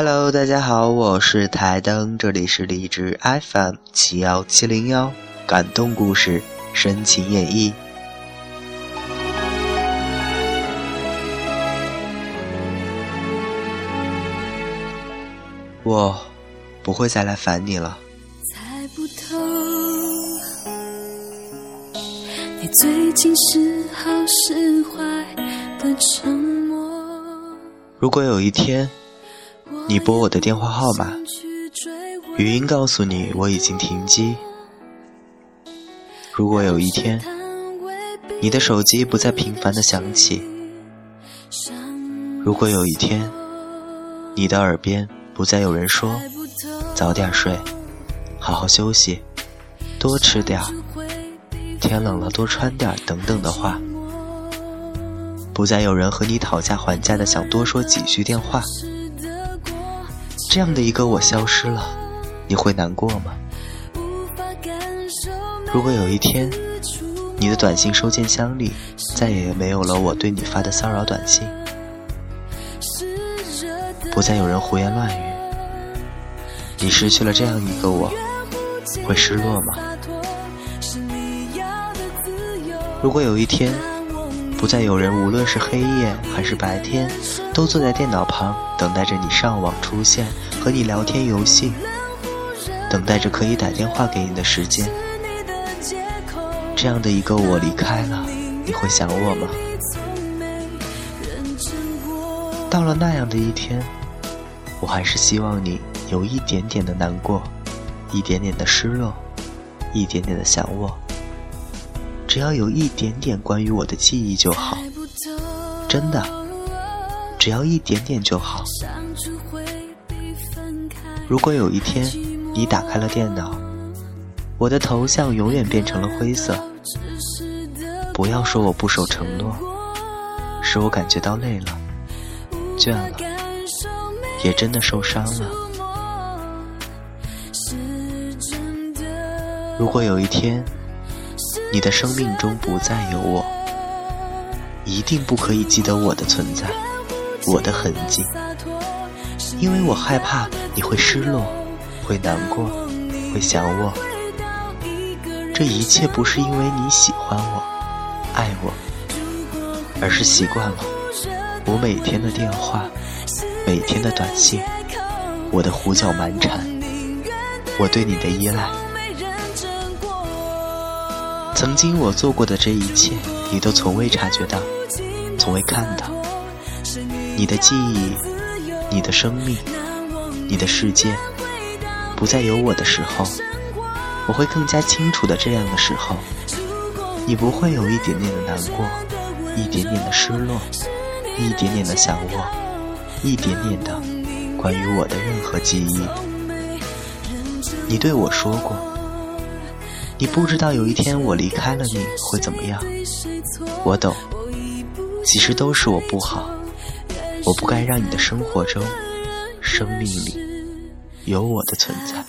Hello，大家好，我是台灯，这里是荔枝 FM 七幺七零幺，感动故事，深情演绎。我不会再来烦你了。猜不透，你最近是好是坏的沉默。如果有一天。你拨我的电话号码，语音告诉你我已经停机。如果有一天，你的手机不再频繁的响起；如果有一天，你的耳边不再有人说“早点睡，好好休息，多吃点，天冷了多穿点”等等的话，不再有人和你讨价还价的想多说几句电话。这样的一个我消失了，你会难过吗？如果有一天，你的短信收件箱里再也没有了我对你发的骚扰短信，不再有人胡言乱语，你失去了这样一个我，会失落吗？如果有一天，不再有人，无论是黑夜还是白天，都坐在电脑旁等待着你上网出现，和你聊天游戏，等待着可以打电话给你的时间。这样的一个我离开了，你会想我吗？到了那样的一天，我还是希望你有一点点的难过，一点点的失落，一点点的想我。只要有一点点关于我的记忆就好，真的，只要一点点就好。如果有一天你打开了电脑，我的头像永远变成了灰色，不要说我不守承诺，是我感觉到累了、倦了，也真的受伤了。如果有一天。你的生命中不再有我，一定不可以记得我的存在，我的痕迹，因为我害怕你会失落，会难过，会想我。这一切不是因为你喜欢我、爱我，而是习惯了我每天的电话、每天的短信、我的胡搅蛮缠，我对你的依赖。曾经我做过的这一切，你都从未察觉到，从未看到。你的记忆，你的生命，你的世界，不再有我的时候，我会更加清楚的。这样的时候，你不会有一点点的难过，一点点的失落，一点点的想我，一点点的关于我的任何记忆。你对我说过。你不知道有一天我离开了你会怎么样，我懂，其实都是我不好，我不该让你的生活中、生命里有我的存在。